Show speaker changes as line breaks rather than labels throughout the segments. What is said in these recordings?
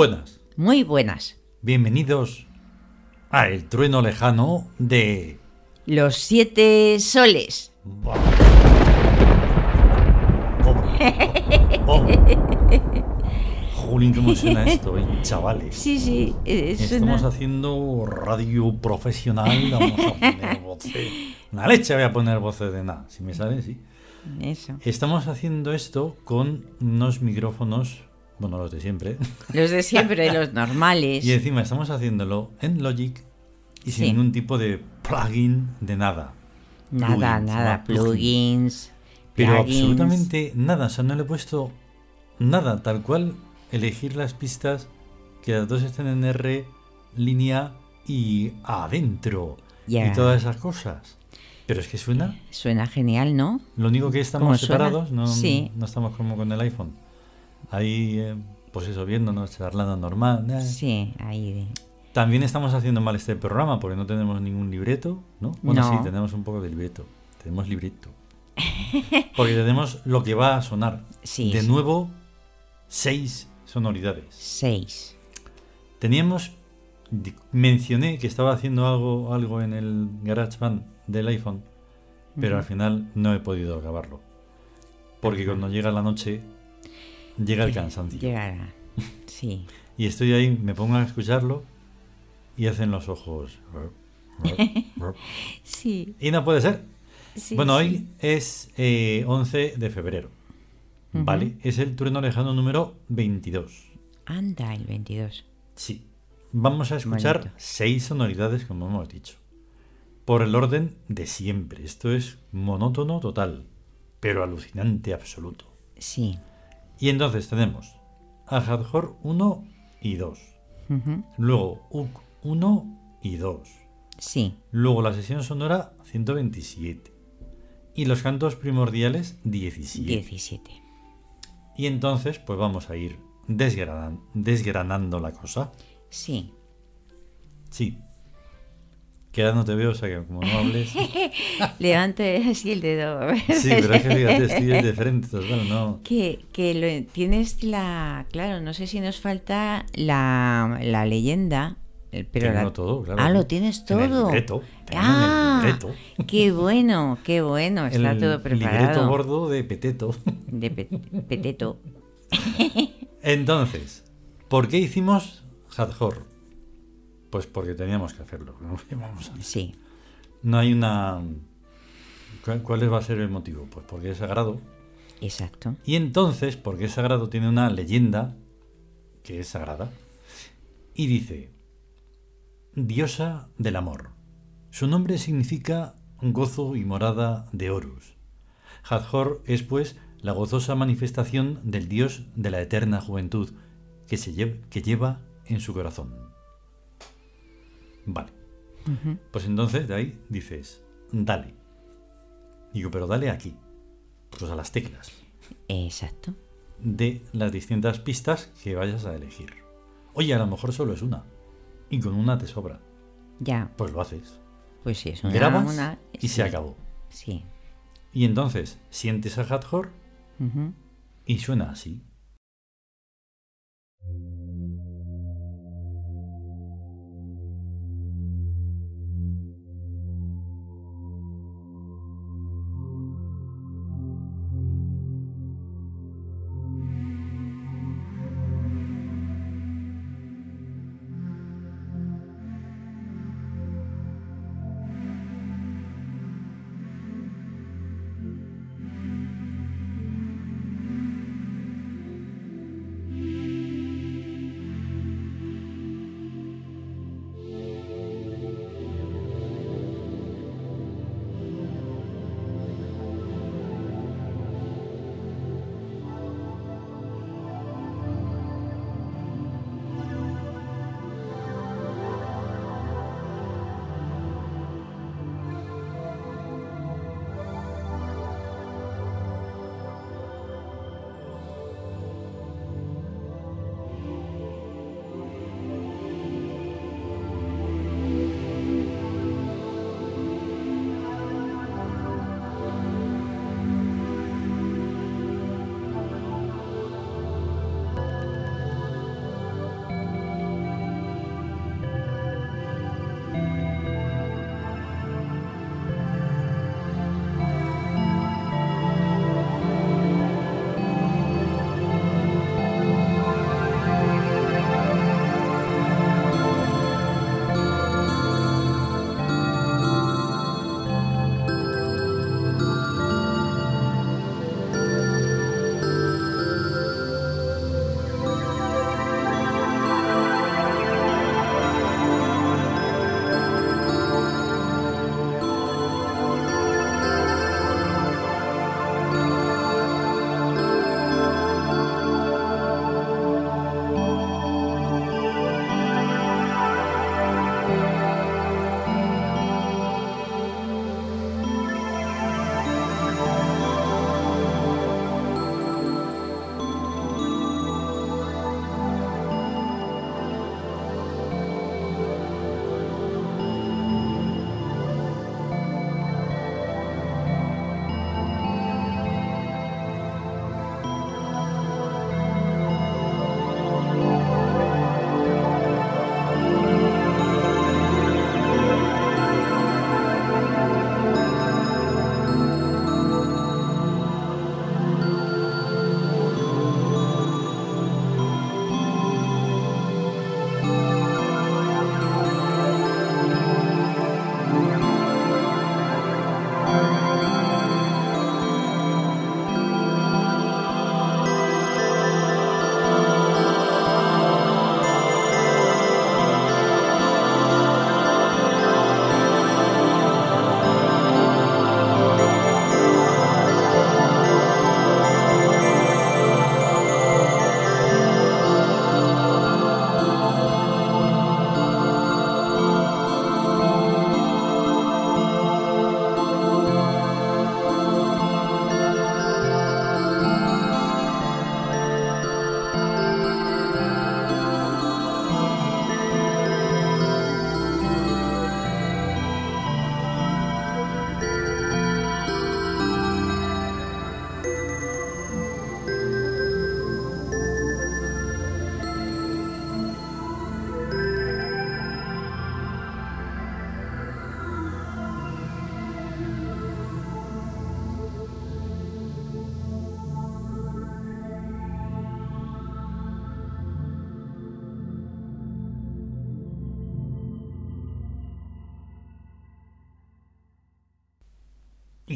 Buenas.
Muy buenas.
Bienvenidos a El Trueno Lejano de...
Los siete soles.
Buah. ¿Cómo? ¿Cómo? Jolín, ¿cómo suena esto, eh, chavales?
Sí, sí. eh,
Estamos
suena-
haciendo radio profesional, vamos a poner voces. Una leche voy a poner voces de nada, si me sale, sí.
Eso.
Estamos haciendo esto con unos micrófonos, bueno, los de siempre.
Los de siempre, los normales.
Y encima estamos haciéndolo en Logic y sin
Sí.
ningún tipo de plugin de nada.
Nada, nada. Plugins.
Pero
plugins.
absolutamente nada, o sea, no le he puesto nada, tal cual elegir las pistas que las dos estén en R, línea y adentro y todas esas cosas. Pero es que suena,
Suena genial, ¿no?
lo único que
¿Cómo
estamos separados, no,
Sí.
no estamos como con el iPhone. Ahí, eh, pues eso, viéndonos, charlando normal. eh.
Sí, ahí.
También estamos haciendo mal este programa porque no tenemos ningún libreto, ¿no? Bueno,
No.
sí, tenemos un poco de libreto. Tenemos libreto. Porque tenemos lo que va a sonar.
Sí,
de
sí.
nuevo, seis sonoridades.
Seis.
Teníamos. Mencioné que estaba haciendo algo, algo en el GarageBand del iPhone, pero al final no he podido acabarlo. Porque cuando llega la noche, llega el cansancio.
Llegará. Sí.
Y estoy ahí, me pongo a escucharlo y hacen los ojos.
Sí.
Y no puede ser.
sí,
bueno,
sí.
hoy es eh, 11 de febrero. ¿Vale? Es el trueno lejano número 22.
Anda, el 22.
Sí. Vamos a escuchar
Bonito.
seis sonoridades, como hemos dicho. Por el orden de siempre. Esto es monótono total, pero alucinante absoluto.
Sí.
Y entonces tenemos a Hadjor 1 y 2.
Ujú.
Luego UK 1 y 2.
Sí.
Luego la sesión sonora 127. Y los cantos primordiales 17.
17.
Y entonces pues vamos a ir desgranan- desgranando la cosa.
Sí.
Sí. Que ahora no te veo, o sea que como no hables...
Levante así el dedo.
Sí, pero es que fíjate, estoy de frente, total, no...
Que, que lo- tienes la. Claro, no sé si nos falta la, la leyenda. eh, Pero
Tengo
la-
todo, claro.
Ah, lo tienes
En el
todo.
libreto, en el
ah,
libreto.
qué bueno, qué bueno. Está
el
todo
libreto
preparado.
gordo de Peteto.
De pe- peteto.
Entonces, ¿por qué hicimos Hadjor? Pues porque teníamos que hacerlo. ¿no? Vamos a-
Sí.
No hay una... ¿Cuál va a ser el motivo? Pues porque es sagrado.
Exacto.
Y entonces, porque es sagrado, tiene una leyenda que es sagrada. Y dice, diosa del amor. Su nombre significa gozo y morada de Horus. Hathor es pues la gozosa manifestación del dios de la eterna juventud que, se lle- que lleva en su corazón. Vale. Pues entonces de ahí dices, dale. Digo, pero dale aquí. Pues a las teclas
Exacto.
de las distintas pistas que vayas a elegir. Oye, a lo mejor solo es una. Y con una te sobra.
Ya.
Pues lo haces.
Pues sí, es una.
Grabas
una-
y se acabó.
Sí.
Y entonces sientes a Hathor y suena así.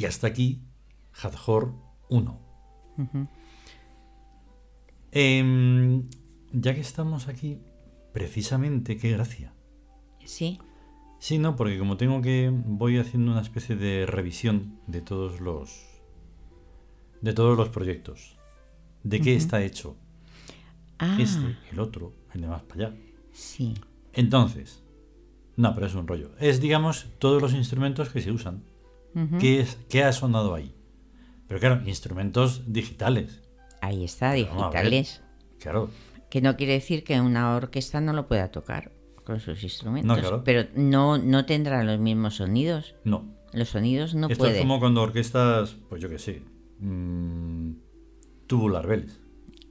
Y hasta aquí, Hathor 1. Em, ya que estamos aquí, precisamente, qué gracia.
Sí.
Sí, no, porque como tengo que. voy haciendo una especie de revisión de todos los. de todos los proyectos. De qué está hecho
Ah,
este, el otro, el de más para allá.
sí.
Entonces. No, pero es un rollo. Es, digamos, todos los instrumentos que se usan. ¿Qué, es, ¿Qué ha sonado ahí? Pero claro, instrumentos digitales.
Ahí está,
ver.
digitales.
Claro.
Que no quiere decir que una orquesta no lo pueda tocar con sus instrumentos.
No, claro.
Pero no, no tendrá los mismos sonidos.
No.
Los sonidos no
Esto
puede.
es como cuando orquestas, pues yo qué sé, mm, tubular bells.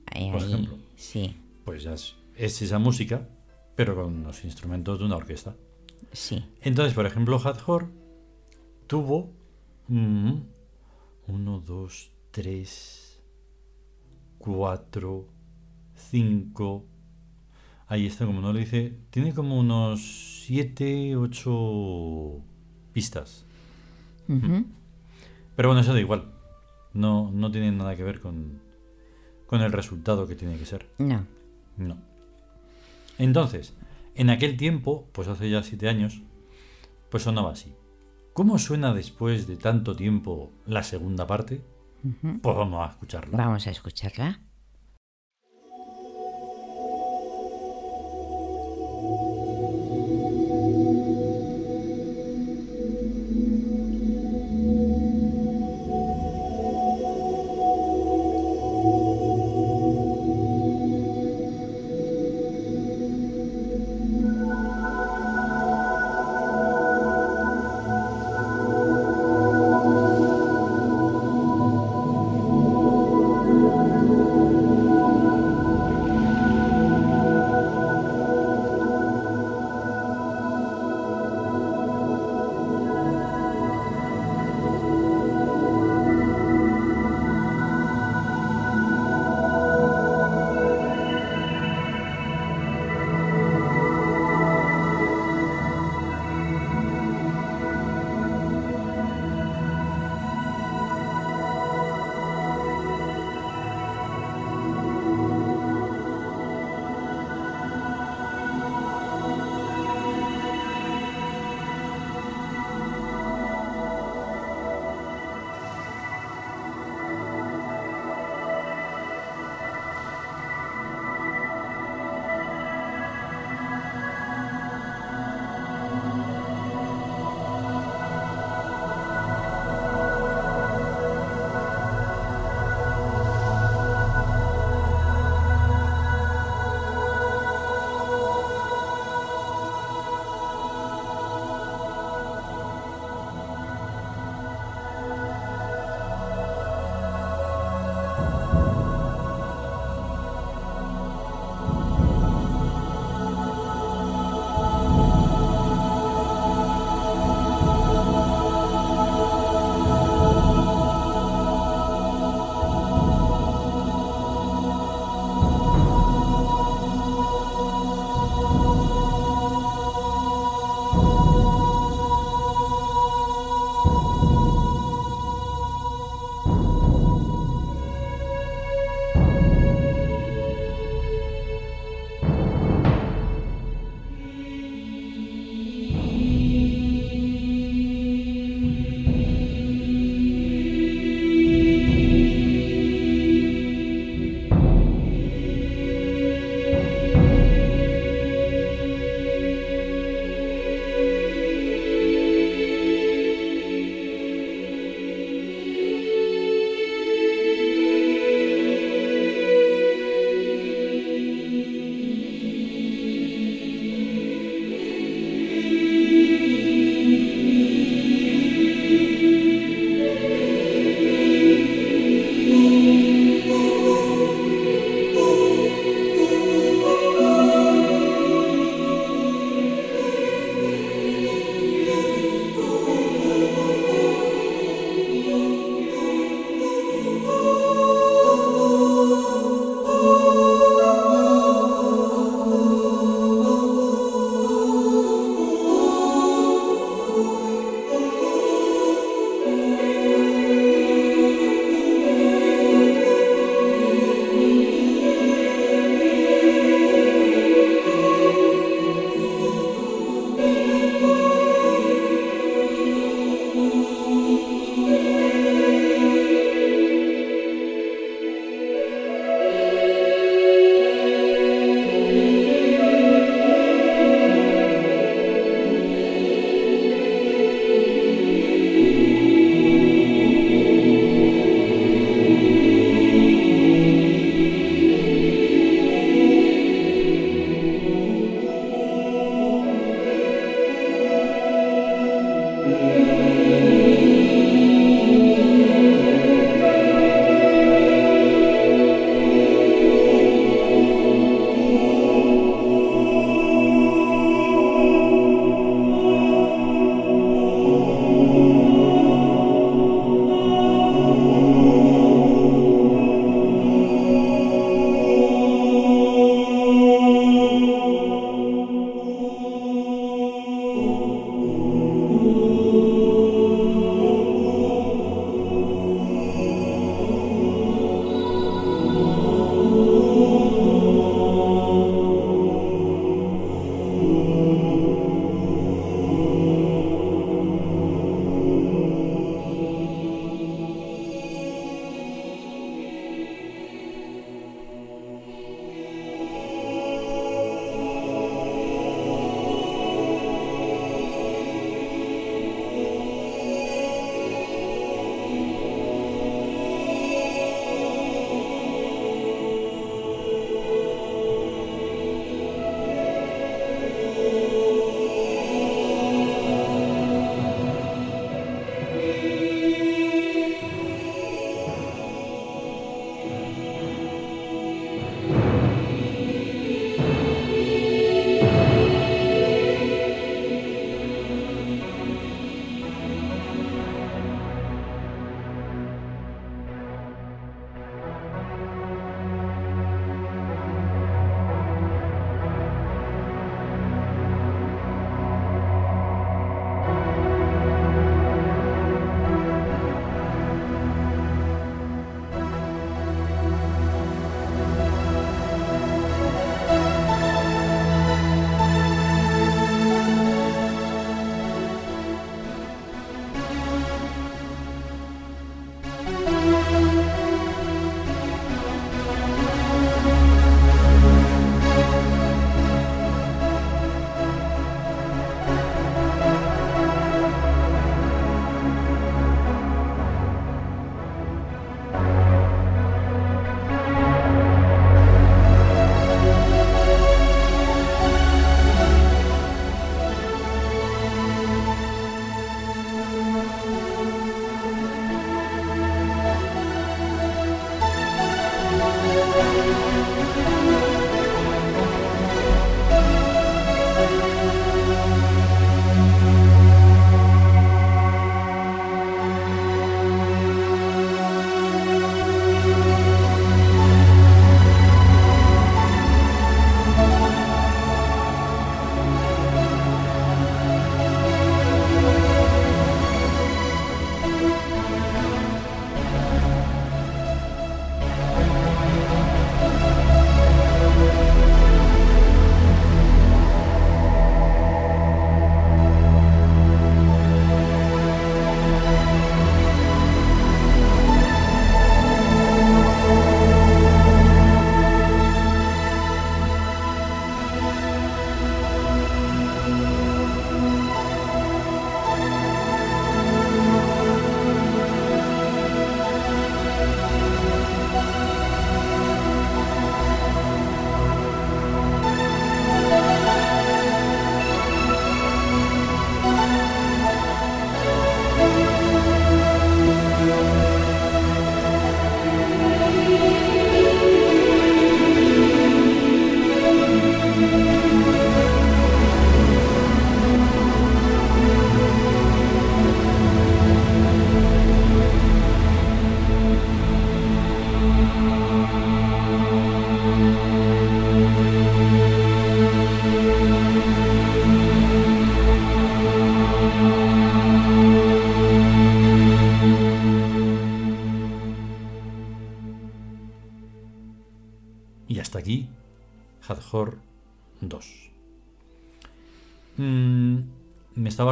Ahí,
por
ahí,
ejemplo.
Sí,
Pues ya es, es esa música, pero con los instrumentos de una orquesta.
sí.
Entonces, por ejemplo, Hathor tuvo mm, uno, dos, tres, cuatro, cinco. Ahí está, como no lo dice, tiene como unos siete, ocho pistas.
Ujú.
Pero bueno, eso da igual. No, no tiene nada que ver con, con el resultado que tiene que ser.
No.
No. Entonces, en aquel tiempo, pues hace ya siete años, pues sonaba así. ¿Cómo suena después de tanto tiempo la segunda parte? Pues vamos a escucharla.
Vamos a escucharla.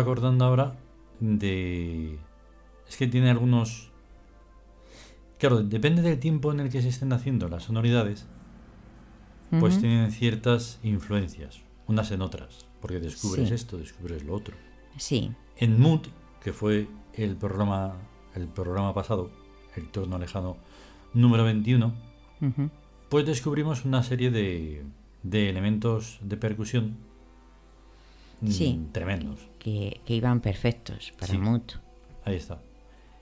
Estaba acordando ahora de... Es que tiene algunos... Claro, depende del tiempo en el que se estén haciendo las sonoridades, pues tienen ciertas influencias, unas en otras, porque descubres
Sí.
esto, descubres lo otro.
Sí,
En Mood, que fue el programa, el programa pasado, el torno lejano número 21,
ujú,
pues descubrimos una serie de, de elementos de percusión
Sí.
tremendos.
que, que iban perfectos para
Sí.
Mood.
Ahí está.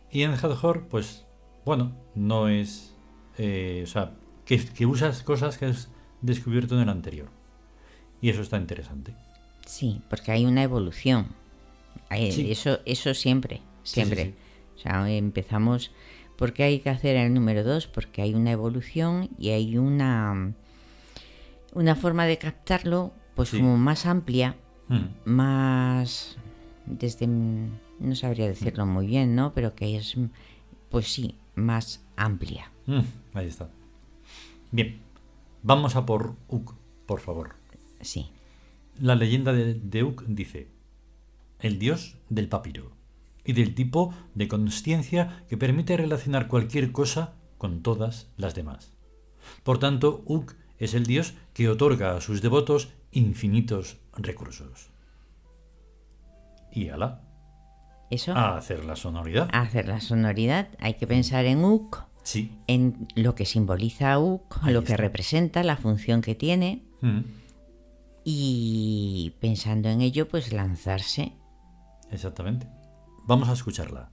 Y en Hathor, pues, bueno, no es. eh, o sea, que, que usas cosas que has descubierto en el anterior. Y eso está interesante.
Sí, porque hay una evolución. Hay-
Sí.
Eso, eso siempre, siempre.
sí,
O sea, empezamos. porque hay que hacer el número 2? Porque hay una evolución y hay una una forma de captarlo, pues como más amplia,
Mm,
más desde no sabría decirlo muy bien, ¿no? Pero que es, pues sí, más amplia.
mm, ahí está. Bien, vamos a por Uk, por favor.
Sí.
La leyenda de, de Uk dice: el dios del papiro y del tipo de consciencia que permite relacionar cualquier cosa con todas las demás. Por tanto, Uk es el dios que otorga a sus devotos infinitos recursos. Y ala,
Eso,
a hacer la sonoridad.
hacer la sonoridad, hay que pensar en UC,
Sí.
en lo que simboliza UC,
Ahí
lo que representa, la función que tiene,
Mm,
y pensando en ello, pues lanzarse.
exactamente. Vamos a escucharla.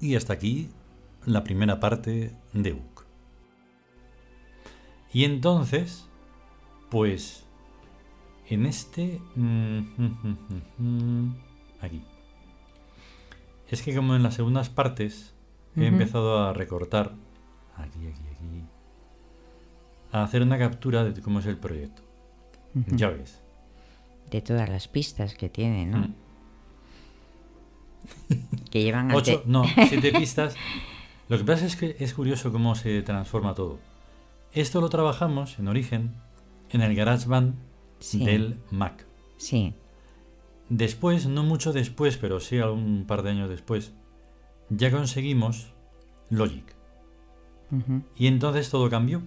Y hasta aquí la primera parte de UC. Y entonces, pues, en este... Aquí. Es que como en las segundas partes he empezado a recortar, aquí, aquí, aquí, a hacer una captura de cómo es el proyecto. Ya ves.
De todas las pistas que tiene, ¿no? Que llevan
Ocho, no, siete pistas. Lo que pasa es que es curioso cómo se transforma todo. Esto lo trabajamos en origen en el GarageBand
Sí.
del Mac.
Sí.
Después, no mucho después, pero sí un par de años después, ya conseguimos Logic. Y entonces todo cambió.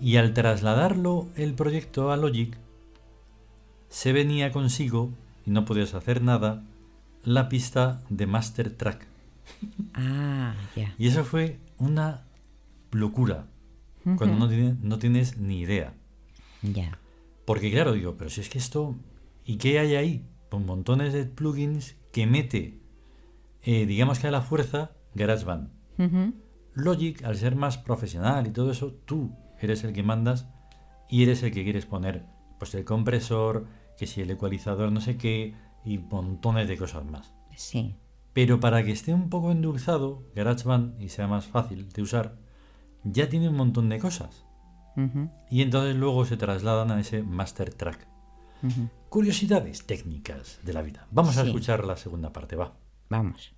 Y al trasladarlo el proyecto a Logic, se venía consigo, y no podías hacer nada, la pista de Master Track.
Ah, ya.
Y eso fue una locura, cuando no, tiene- no tienes ni idea.
Ya.
Porque claro, digo, pero si es que esto... ¿Y qué hay ahí? Pues montones de plugins que mete, eh, digamos que a la fuerza, GarageBand.
Ujú.
Logic, al ser más profesional y todo eso, tú eres el que mandas y eres el que quieres poner pues el compresor, que si el ecualizador no sé qué y montones de cosas más.
Sí.
Pero para que esté un poco endulzado GarageBand y sea más fácil de usar, ya tiene un montón de cosas. Y entonces luego se trasladan a ese master track. Curiosidades técnicas de la vida. Vamos a escuchar la segunda parte, va.
Vamos.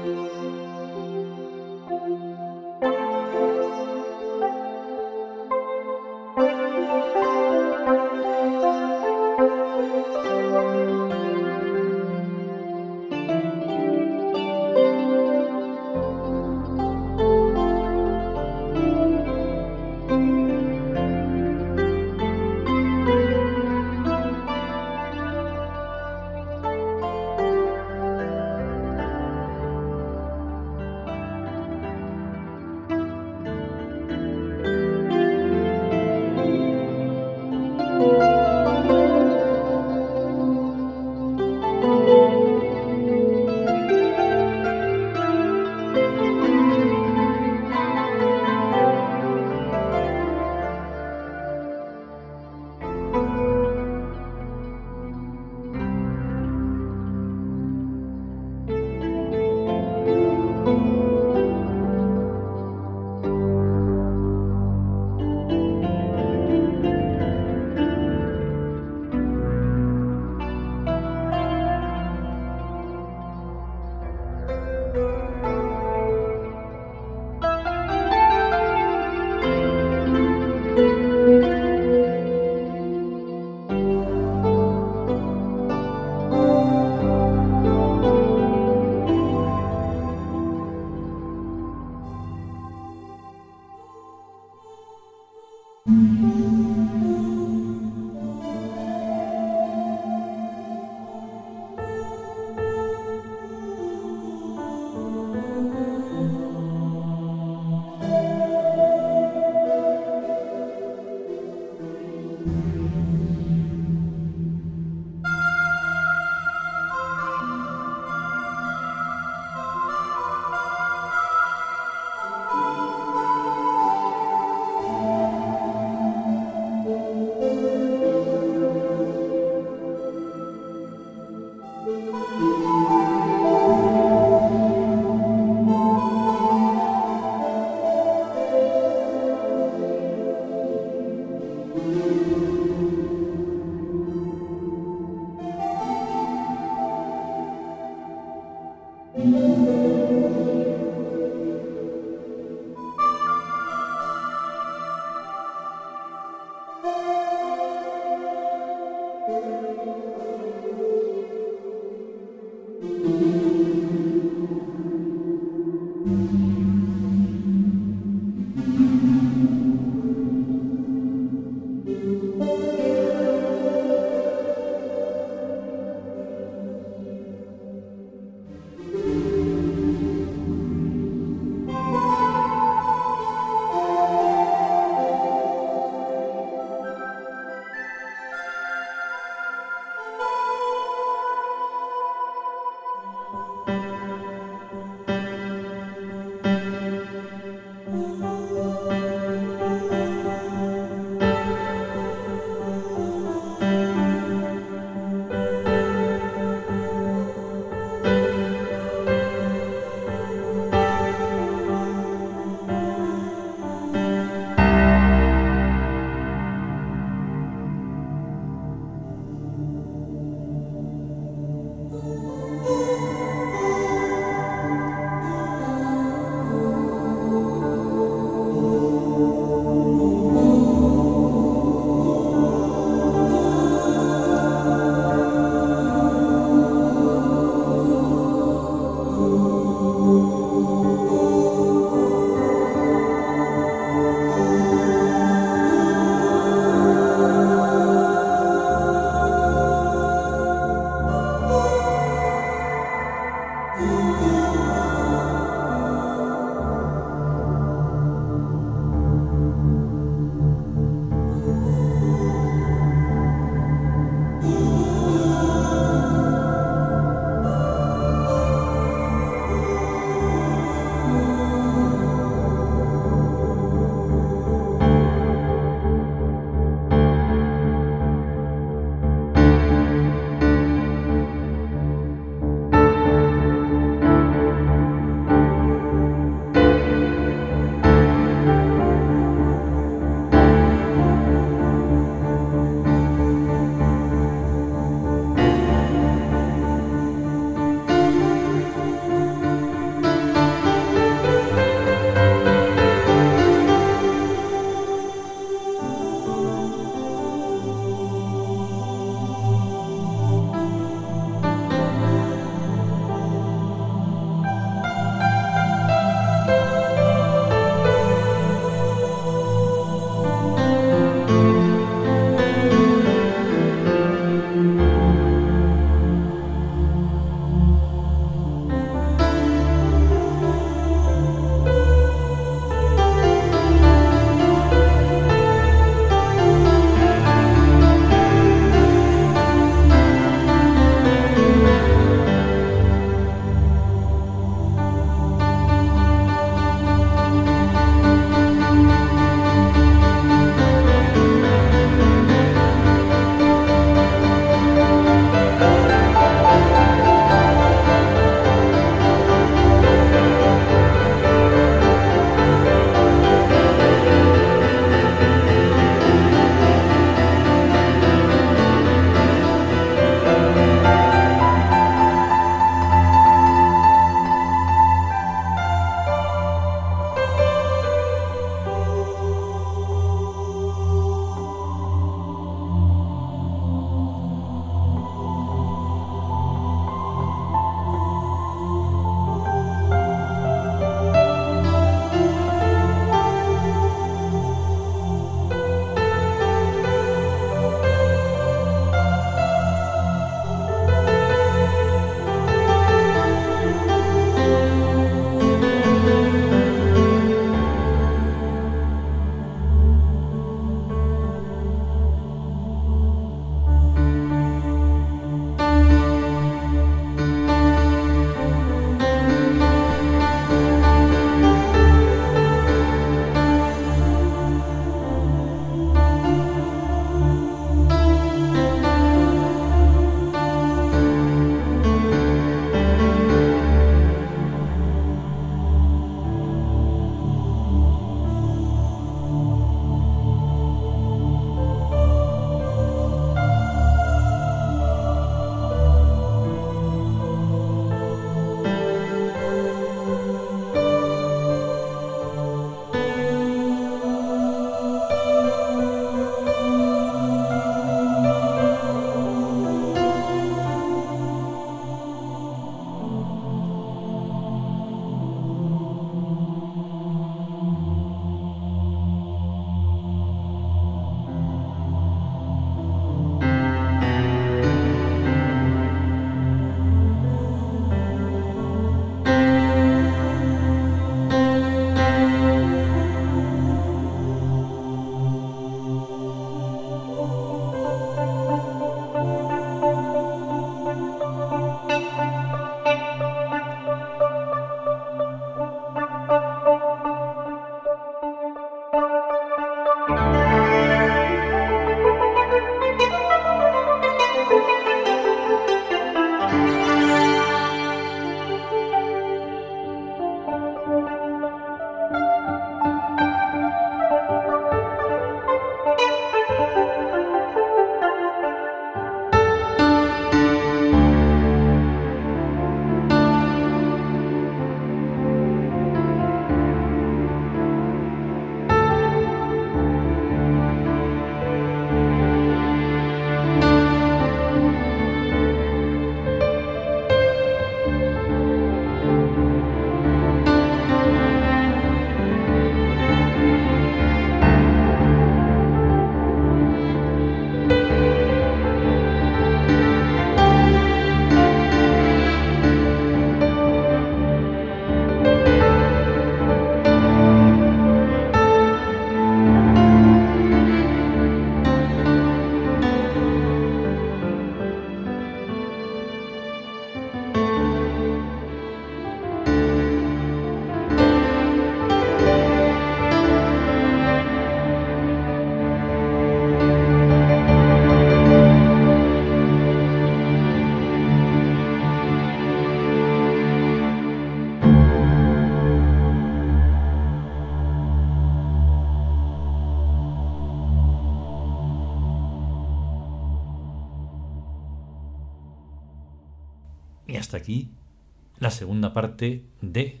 Segunda parte de.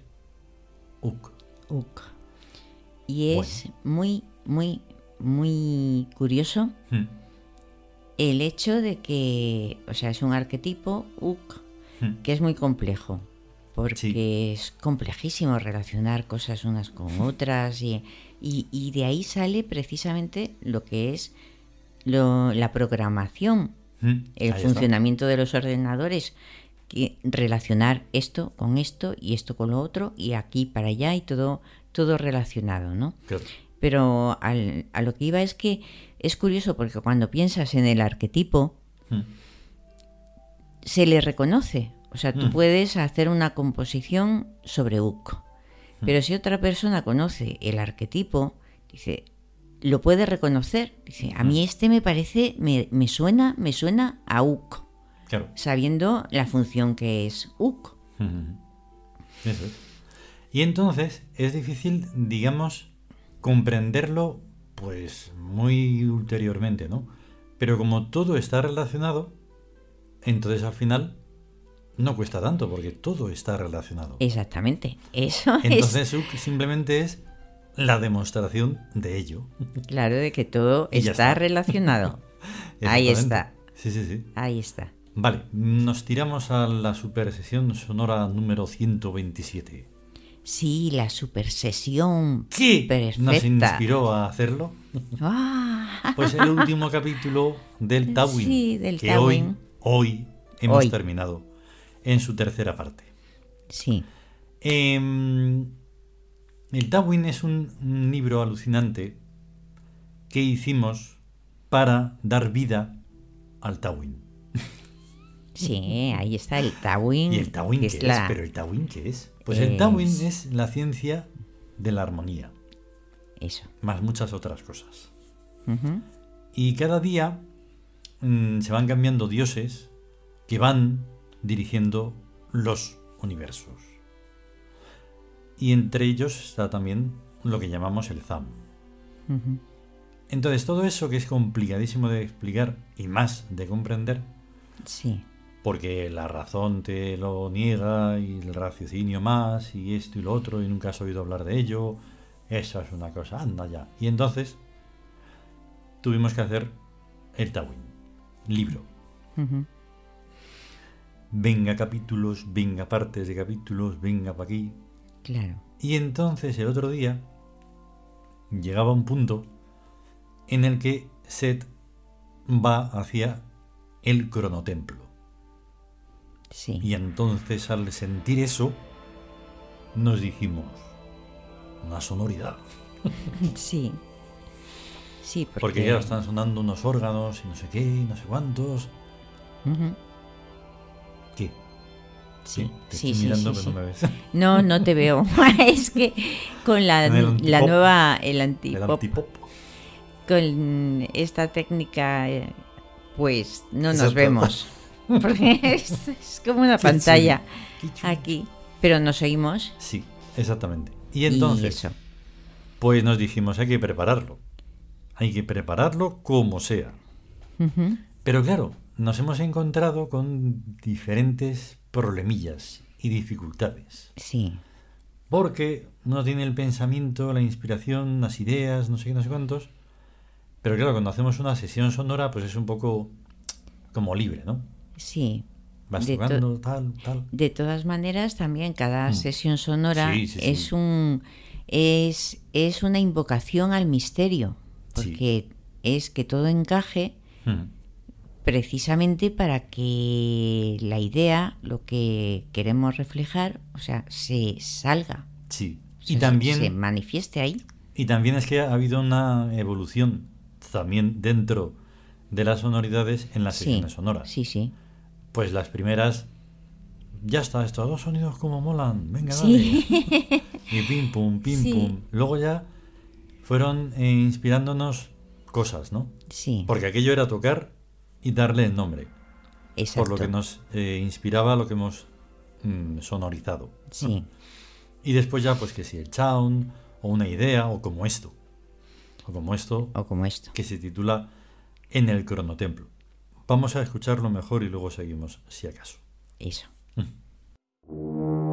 Uk.
Y es muy, muy, muy curioso
Hmm.
el hecho de que, o sea, es un arquetipo Uk
Hmm.
que es muy complejo, porque
Sí.
es complejísimo relacionar cosas unas con otras y, y- y de ahí sale precisamente lo que es lo- la programación,
Hmm.
el
Ahí está.
funcionamiento de los ordenadores, relacionar esto con esto y esto con lo otro y aquí para allá y todo, todo relacionado, ¿no?
Claro.
Pero al- a lo que iba es que es curioso porque cuando piensas en el arquetipo,
Hmm.
se le reconoce. O sea, tú
Mm.
puedes hacer una composición sobre Uk.
Mm.
Pero si otra persona conoce el arquetipo, dice, lo puede reconocer. Dice, a mí este me parece, me, me suena, me suena a Uk,
Claro.
sabiendo la función que es.
Ujú. Eso es. Y entonces es difícil, digamos, comprenderlo, pues muy ulteriormente, ¿no? Pero como todo está relacionado, entonces al final no cuesta tanto, porque todo está relacionado.
Exactamente. Eso
Entonces Uk simplemente es la demostración de ello.
es claro de que todo está
está.
relacionado. Ahí está.
Sí, sí, sí.
Ahí está.
Vale, nos tiramos a la super sesión sonora número 127.
Sí, la super sesión
¿Qué
perfecta.
nos inspiró a hacerlo?
Ah,
Pues el último capítulo del Tawin,
Sí, del
que
Tawin.
hoy, hoy hemos
Hoy.
terminado en su tercera parte.
sí.
Em, el Tawin es un, un libro alucinante que hicimos para dar vida al Tawin.
Sí, ahí está el Tawin.
¿Y el Tawin
que
qué es?
la-
¿Pero el Tawin qué es? Pues el Tawin
Es-
la ciencia de la armonía,
Eso.
más muchas otras cosas. Y cada día mm, se van cambiando dioses que van dirigiendo los universos. Y entre ellos está también lo que llamamos el Zam. Entonces todo eso que es complicadísimo de explicar y más de comprender,
Sí.
Porque la razón te lo niega y el raciocinio más y esto y lo otro y nunca has oído hablar de ello, eso es una cosa, anda ya. Y entonces tuvimos que hacer el Tawin, libro. Venga capítulos, venga partes de capítulos, venga para aquí.
Claro.
Y entonces el otro día llegaba un punto en el que Set va hacia el cronotemplo.
Sí.
Y entonces al sentir eso, nos dijimos, una sonoridad.
Sí. Sí, porque...
Porque ya están sonando unos órganos y no sé qué, y no sé cuántos. ¿Qué?
Sí,
Te
sí,
estoy
sí,
mirando,
sí,
pero no me ves.
No, no te veo. es que con la,
el
la nueva, el
El
antipop,
antipop.
con esta técnica, eh, pues no nos vemos. Porque es, es como una pantalla aquí. Pero nos oímos.
Sí, exactamente. Y entonces, pues nos dijimos, hay que prepararlo. Hay que prepararlo como sea. Pero claro, nos hemos encontrado con diferentes problemillas y dificultades.
Sí,
Porque uno tiene el pensamiento, la inspiración, las ideas, no sé qué, no sé cuántos. Pero claro, cuando hacemos una sesión sonora, pues es un poco como libre, ¿no?
Sí. De
tal, tal.
De todas maneras, también cada
Mm.
sesión sonora
Sí, sí, sí.
es un es, es una invocación al misterio, porque es que todo encaje
Mm.
precisamente para que la idea, lo que queremos reflejar, o sea, se salga.
Sí.
o
Y
sea,
también,
se manifieste ahí.
y también es que ha habido una evolución también dentro de las sonoridades en las sesiones sonoras.
sí, sí.
Pues las primeras, ya está, estos dos sonidos como molan, venga,
Sí.
dale. Y pim pum, pim
Sí.
pum. Luego ya fueron eh, inspirándonos cosas, ¿no?
Sí,
Porque aquello era tocar y darle el nombre,
exacto.
por lo que nos eh, inspiraba lo que hemos mm, sonorizado.
Sí,
Y después ya, pues que si el sound, o una idea, o como esto. O como esto,
o como esto.
que se titula En el cronotemplo. Vamos a escucharlo mejor y luego seguimos, si acaso.
Eso.
Mm.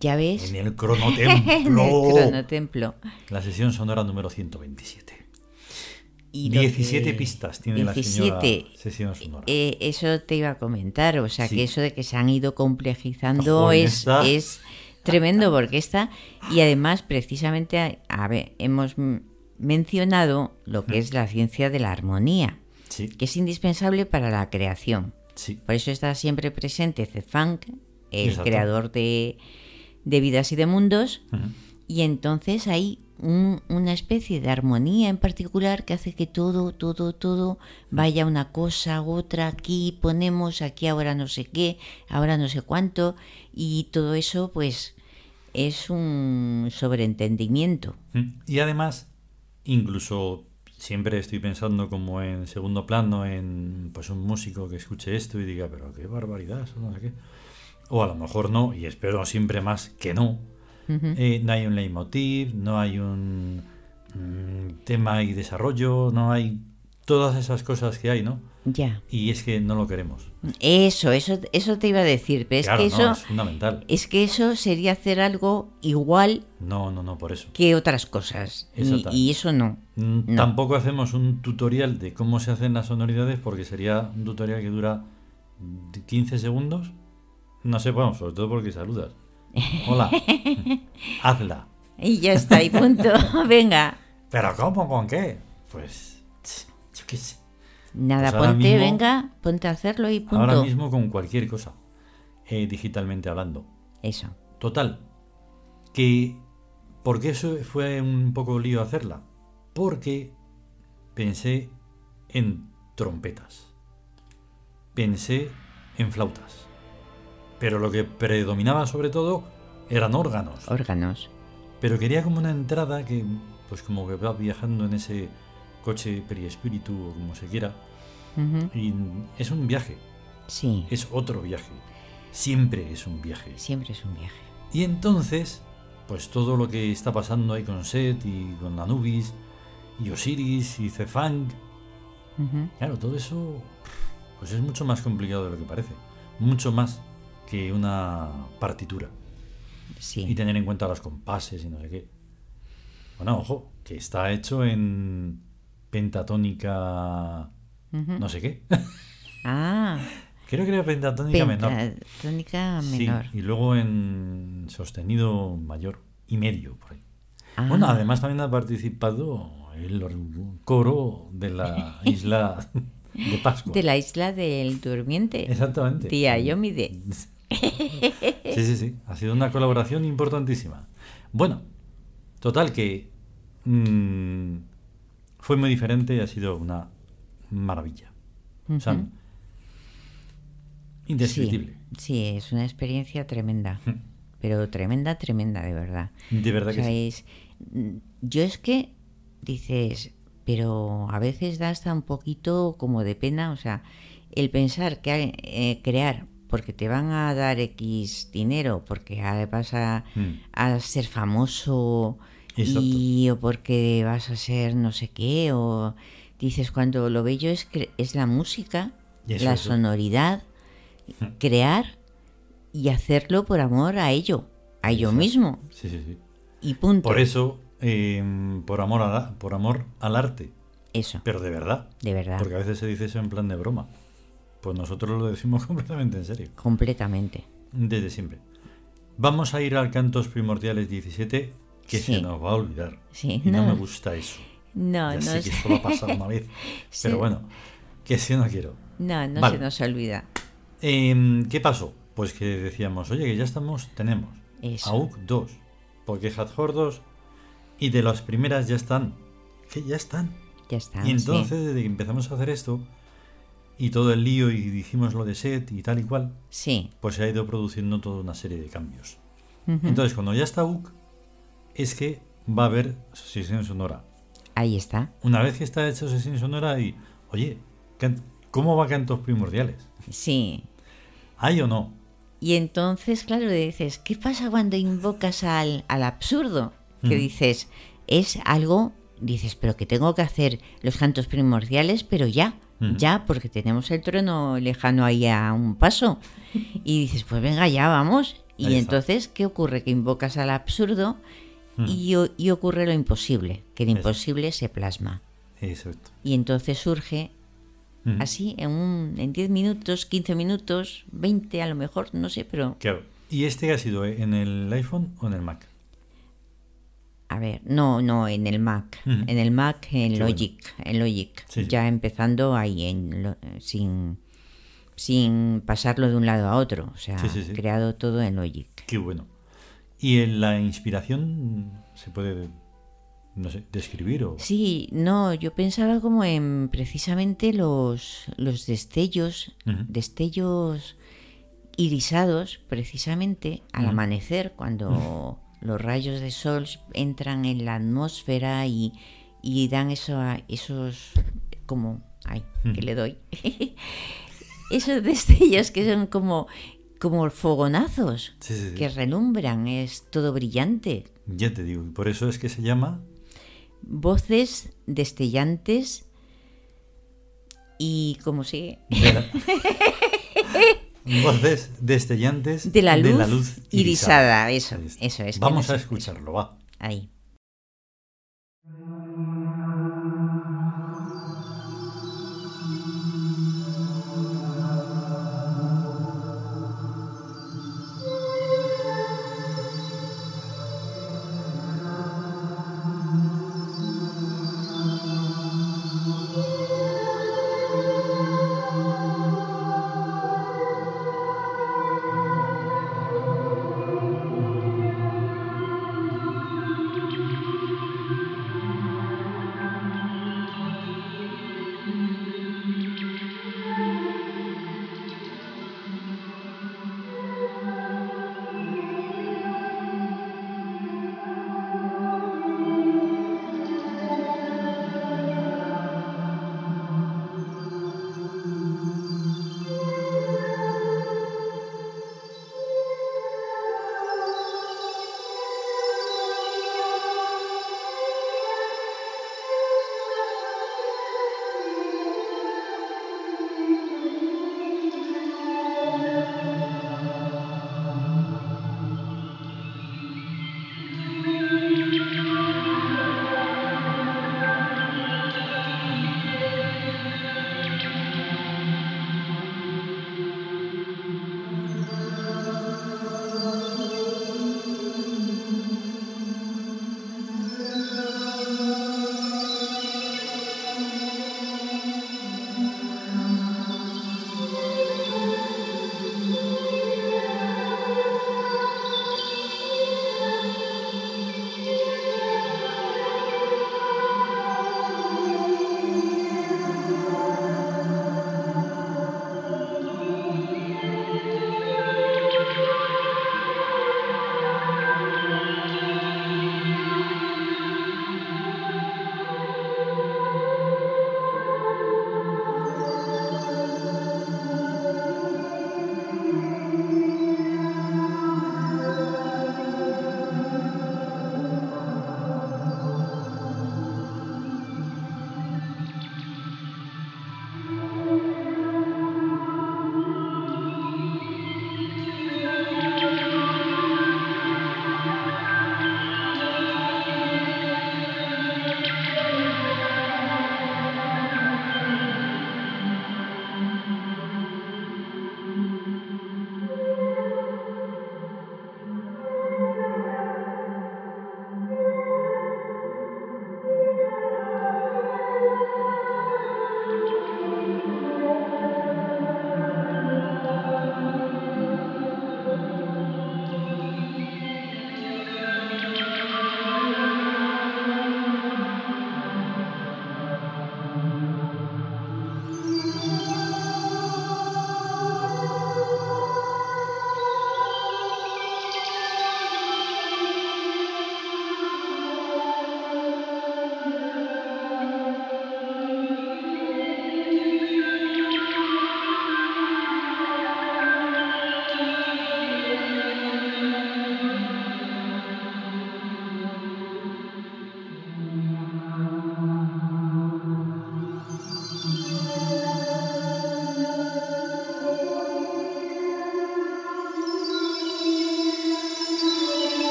¿Ya
ves?
En el
En el
cronotemplo.
cronotemplo.
La sesión sonora número 127.
Y lo
17
que-
pistas tiene la
17.
señora sesión sonora.
Eh, eso te iba a comentar, o sea
Sí.
que eso de que se han ido complejizando
Ojo,
es, es tremendo porque está y además precisamente a, a ver, hemos mencionado lo que es la ciencia de la armonía,
sí,
que es indispensable para la creación.
sí.
Por eso está siempre presente Zefang, el
Exacto.
creador de, de vidas y de mundos, y entonces hay un- una especie de armonía en particular que hace que todo, todo, todo vaya una cosa, otra, aquí ponemos, aquí ahora no sé qué, ahora no sé cuánto, y todo eso pues es un sobreentendimiento.
Y además, incluso siempre estoy pensando como en segundo plano en pues un músico que escuche esto y diga, pero qué barbaridad, eso no sé qué. O a lo mejor no, y espero siempre más que no. Eh, no hay un leitmotiv, no hay un mm, tema y desarrollo, no hay todas esas cosas que hay, ¿no?
Ya.
Y es que no lo queremos.
Eso, eso, eso te iba a decir, pero
claro,
es que
no,
eso,
es fundamental.
es que eso sería hacer algo igual
No, no, no, por eso.
que otras cosas. Y, y eso no.
Mm,
No.
Tampoco hacemos un tutorial de cómo se hacen las sonoridades porque sería un tutorial que dura de 15 segundos. No sé, bueno, sobre todo porque saludas. Hola, hazla.
Y ya está, y punto. Venga.
¿Pero cómo? ¿Con qué? Pues, yo qué sé.
Nada,
Pues
ponte,
mismo-
venga, ponte a hacerlo y punto.
Ahora mismo con cualquier cosa, eh, digitalmente hablando.
Eso.
Total, que ¿por qué eso fue un poco lío hacerla? Porque pensé en trompetas, pensé en flautas, pero lo que predominaba sobre todo eran órganos.
Órganos.
Pero quería como una entrada que, pues como que va viajando en ese coche periespíritu o como se quiera, y es un viaje,
Sí,
es otro viaje, siempre es un viaje.
siempre es un viaje.
Y entonces, pues todo lo que está pasando ahí con Set y con Anubis y Osiris y Zefang,
Ujú.
claro, todo eso pues es mucho más complicado de lo que parece. Mucho más que una partitura. Y tener en cuenta los compases y no sé qué. Bueno, ojo, que está hecho en pentatónica no sé qué.
Ah,
Creo que era pentatónica menor. Sí, y luego en sostenido mayor y medio por ahí.
Ah,
Bueno, además también ha participado el or- coro de la isla de Pascua.
de la isla del durmiente.
Exactamente.
Tía.
Sí, sí, sí. Ha sido una colaboración importantísima. Bueno, total que mm, fue muy diferente y ha sido una maravilla. O sea, indescriptible.
Sí, sí, es una experiencia tremenda.
Hmm.
Pero tremenda, tremenda, de verdad.
De verdad
O
que sí.
es- mm, yo es que dices, pero a veces da hasta un poquito como de pena, o sea, el pensar que eh, crear porque te van a dar X dinero, porque ahora vas a,
Mm.
a ser famoso y o porque vas a ser no sé qué, o dices cuando lo bello es es la música,
eso,
la
eso.
sonoridad, crear y hacerlo por amor a ello, a ello
Exacto.
mismo.
Sí, sí, sí.
Y punto.
Por eso, eh, por, amor a- por amor al arte.
Eso,
Pero de verdad.
de verdad.
Porque a veces se dice eso en plan de broma. Pues nosotros lo decimos completamente en serio.
Completamente.
Desde siempre. Vamos a ir al Cantos Primordiales 17, que
Sí.
se nos va a olvidar.
Sí,
y no.
no.
me gusta eso.
No,
ya
no,
sé que esto va a pasar una vez.
Sí.
Pero bueno, que si no quiero.
no, no
Vale.
se nos olvida.
Em, ¿Qué pasó? Pues que decíamos, oye, que ya estamos, tenemos
Eso.
AUK 2, porque Hathor 2, y de las primeras ya están. Que ya están.
Ya está.
Y entonces,
sí.
desde que empezamos a hacer esto, y todo el lío, y dijimos lo de set y tal y cual,
Sí.
pues se ha ido produciendo toda una serie de cambios. Entonces, cuando ya está UC, es que va a haber sesión sonora.
Ahí está.
Una vez que está hecha sesión sonora, y, oye, ¿cómo va Cantos Primordiales?
Sí.
¿Hay o no?
Y entonces, claro, dices, ¿qué pasa cuando invocas al, al absurdo? Que dices, es algo, dices, pero que tengo que hacer los cantos primordiales, pero ya,
Mm.
ya, porque tenemos el trueno lejano ahí a un paso. Y dices, pues venga, ya vamos. Y
Ahí está.
entonces, ¿qué ocurre? Que invocas al absurdo
Mm.
y, y ocurre lo imposible, que el imposible se plasma.
Exacto.
Y entonces surge
Mm.
así, en, un, en 10 minutos, 15 minutos, 20 a lo mejor, no sé, pero
Claro. ¿Y este ha sido en el iPhone o en el Mac?
A ver, no, no, en el Mac. En el Mac, en
Qué
Logic. En Logic.
Sí, sí.
Ya empezando ahí, en lo- sin, sin pasarlo de un lado a otro. O sea,
Sí,
creado todo en Logic.
Qué bueno. ¿Y en la inspiración se puede, no sé, describir o...?
Sí, no, yo pensaba como en precisamente los, los destellos, destellos irisados, precisamente al amanecer, cuando los rayos de sol entran en la atmósfera y, y dan eso a- esos, como, ay, que
Ujú.
le doy, esos destellos que son como, como fogonazos,
Sí, sí, sí.
que relumbran, es todo brillante.
Ya te digo, y por eso es que se llama...
voces destellantes y como sigue
de la- Voces destellantes
de la luz, irisada. Eso, eso es.
Vamos a escucharlo, va.
Ahí.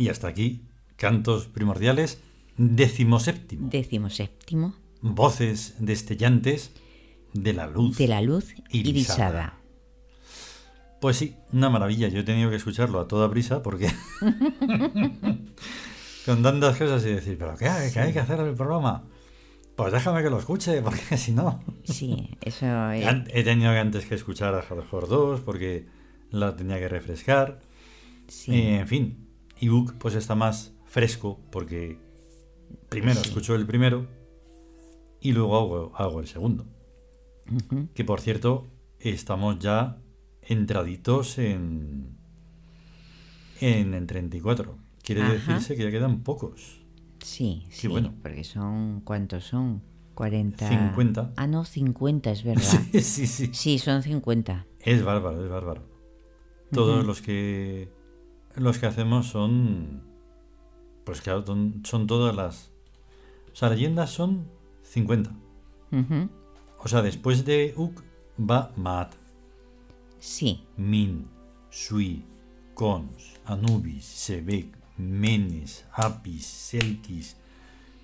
Y hasta aquí, cantos primordiales, decimoséptimo.
Décimo séptimo.
Voces destellantes de la luz.
De la luz
irisada.
irisada.
Pues sí, una maravilla. Yo he tenido que escucharlo a toda prisa porque. con tantas cosas y decir, ¿pero qué hay, qué hay que hacer el programa? Pues déjame que lo escuche, porque si no.
Sí, eso
An- He tenido que antes que escuchar a Hardcore 2 porque la tenía que refrescar.
sí.
Eh, en fin, ebook pues está más fresco porque primero
Sí.
escucho el primero y luego hago, hago el segundo. Que por cierto, estamos ya entraditos en, en, en 34. Quiere
Ajá.
decirse que ya quedan pocos.
Sí, sí,
bueno.
porque son, ¿cuántos son? 40.
50.
Ah, no, 50 es verdad.
Sí, sí, sí.
Sí, son 50.
Es bárbaro, es bárbaro. Todos los que los que hacemos son pues claro, son, todas las o sea, leyendas son 50.
Ujú.
O sea, después de Uk va Maat,
Sí,
Min, Sui, Cons, Anubis, Sebek, Menes, Apis, Selkis,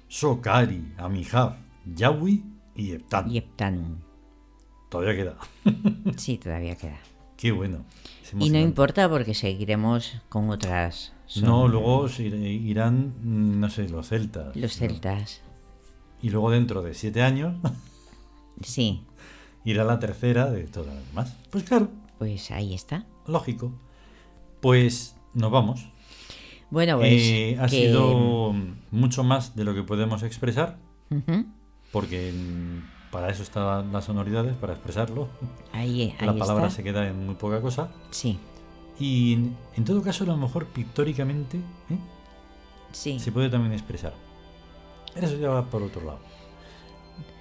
Sokari, Amihab, Yawi y Eptan.
y Heptanum.
Todavía queda.
Sí, todavía queda.
Qué bueno.
Y no importa porque seguiremos con otras. son
No, luego irán, mm, no sé, los celtas.
Los
¿no?
celtas.
Y luego dentro de siete años
Sí,
irá la tercera de todas las demás. Pues claro,
pues ahí está.
lógico. Pues nos vamos.
Bueno, pues.
Eh, ha
que-
sido mucho más de lo que podemos expresar,
Ujú.
porque mm, para eso están las sonoridades, para expresarlo.
Ahí, ahí
la palabra
está.
se queda en muy poca cosa.
Sí,
Y en, en todo caso, a lo mejor pictóricamente ¿eh?
sí,
se puede también expresar. Pero eso ya va por otro lado.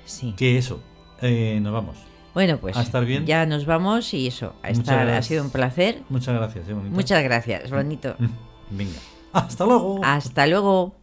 sí.
Que eso, eh, nos vamos.
Bueno, pues
A estar bien.
ya nos vamos y eso. A
Muchas
estar, ha sido un placer.
Muchas gracias, eh.
Muchas gracias, bonito.
Venga. Hasta luego.
Hasta luego.